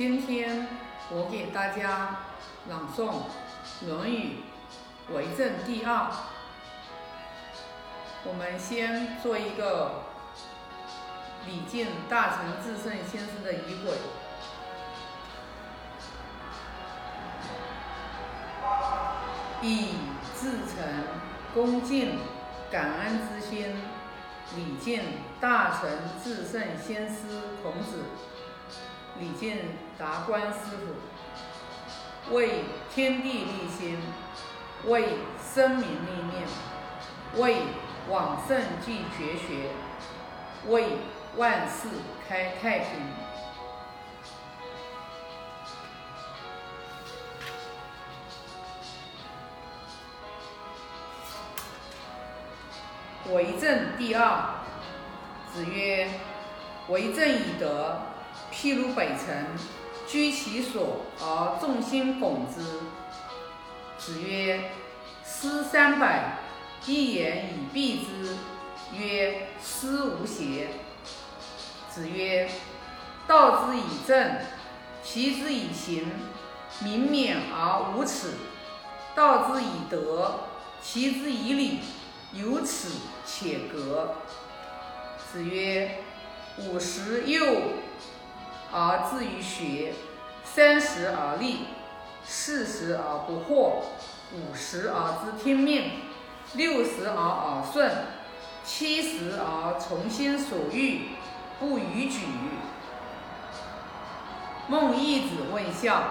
今天我给大家朗诵《论语·为政》第二。我们先做一个礼敬大成至圣先生的仪轨，以至诚恭敬感恩之心，礼敬大成至圣先师孔子。礼敬达观师傅，为天地立心，为生民立命，为往圣继绝学，为万世开太平。为政第二，子曰：“为政以德。”譬如北辰，居其所而众星拱之。子曰：“诗三百，一言以蔽之。”曰：“诗无邪。”子曰：“道之以政，齐之以刑，民免而无耻；道之以德，齐之以礼，有耻且格。”子曰：“五十又。”而志于学，三十而立，四十而不惑，五十而知天命，六十而耳顺，七十而从心所欲，不逾矩。孟懿子问孝，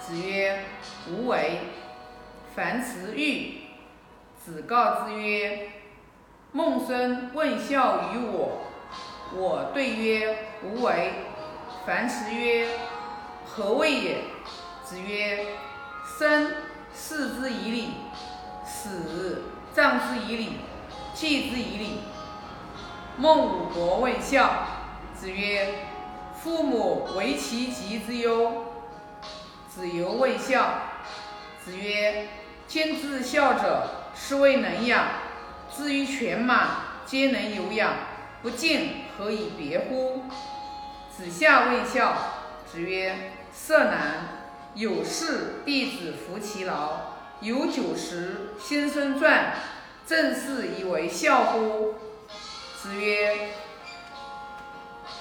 子曰：“无为。”樊迟欲，子告之曰：“孟孙问孝于我，我对曰：无为。”樊迟曰：“何谓也？”子曰：“生，视之以礼；死，葬之以礼；祭之以礼。”孟武伯问孝，子曰：“父母为其疾之忧。”子游问孝，子曰：“今之孝者，是谓能养。至于犬马，皆能有养，不敬，何以别乎？”子夏问孝，子曰：“色难。有事，弟子服其劳；有酒食，先生传。正是以为孝乎？”子曰：“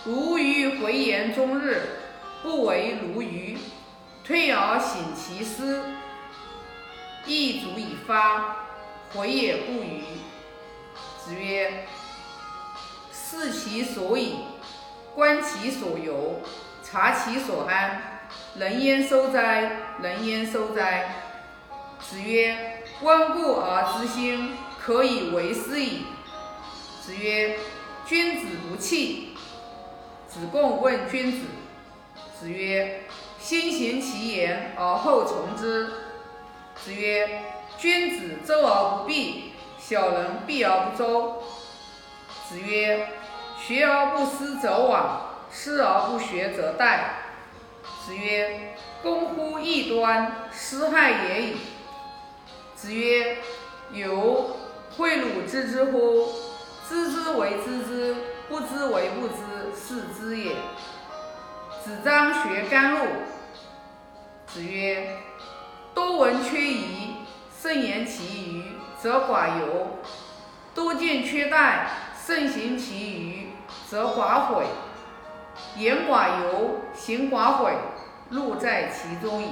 如于回言终日，不为如鱼。退而省其思，亦足以发，回也不愚。”子曰：“视其所以。”观其所由，察其所安，人焉收哉？人焉收哉？子曰：“温故而知新，可以为师矣。”子曰：“君子不器。”子贡问君子。子曰：“先行其言而后从之。”子曰：“君子周而不避，小人避而不周。”子曰。学而不思则罔，思而不学则殆。子曰：“攻乎异端，斯害也已。”子曰：“由诲汝知之乎？知之为知之，不知为不知，是知也。”子张学甘露。子曰：“多闻缺仪，慎言其余，则寡尤；多见缺殆，慎行其余。”则寡悔，言寡尤，行寡悔，路在其中矣。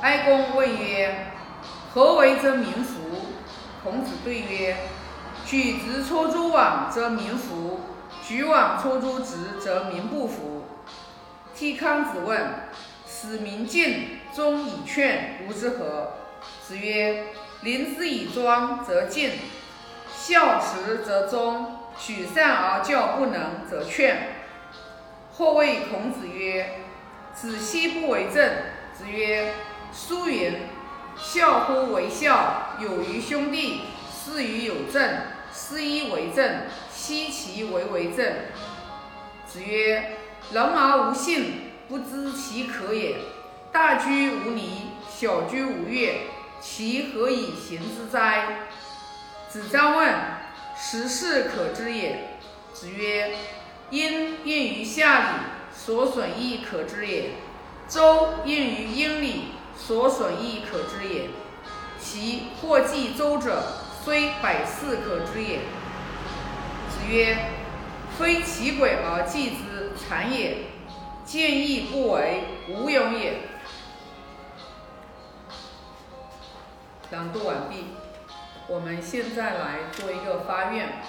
哀公问曰：“何为则民服？”孔子对曰：“举直出诸枉，则民服；举枉出诸直，则民不服。”季康子问：“使民敬，忠以劝，吾之何？”子曰：“临之以庄，则敬；孝慈则忠。”举善而教不能，则劝。或谓孔子曰：“子奚不为政？”子曰：“书云：‘孝乎为孝，有于兄弟，施于有政，施一为政，奚其为为政？’”子曰：“人而无信，不知其可也。大居无离，小居无越，其何以行之哉？”子张问。十事可知也。子曰：因便于下礼，所损亦可知也。周应于殷礼，所损亦可知也。其或计周者，虽百四可知也。子曰：非其鬼而计之，谄也；见义不为，无勇也。朗读完毕。我们现在来做一个发愿，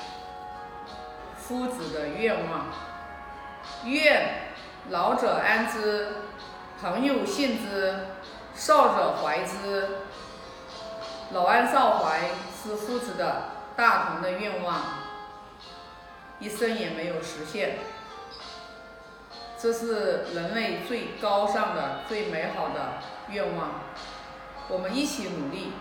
夫子的愿望：愿老者安之，朋友信之，少者怀之。老安少怀是夫子的大同的愿望，一生也没有实现。这是人类最高尚的、最美好的愿望，我们一起努力。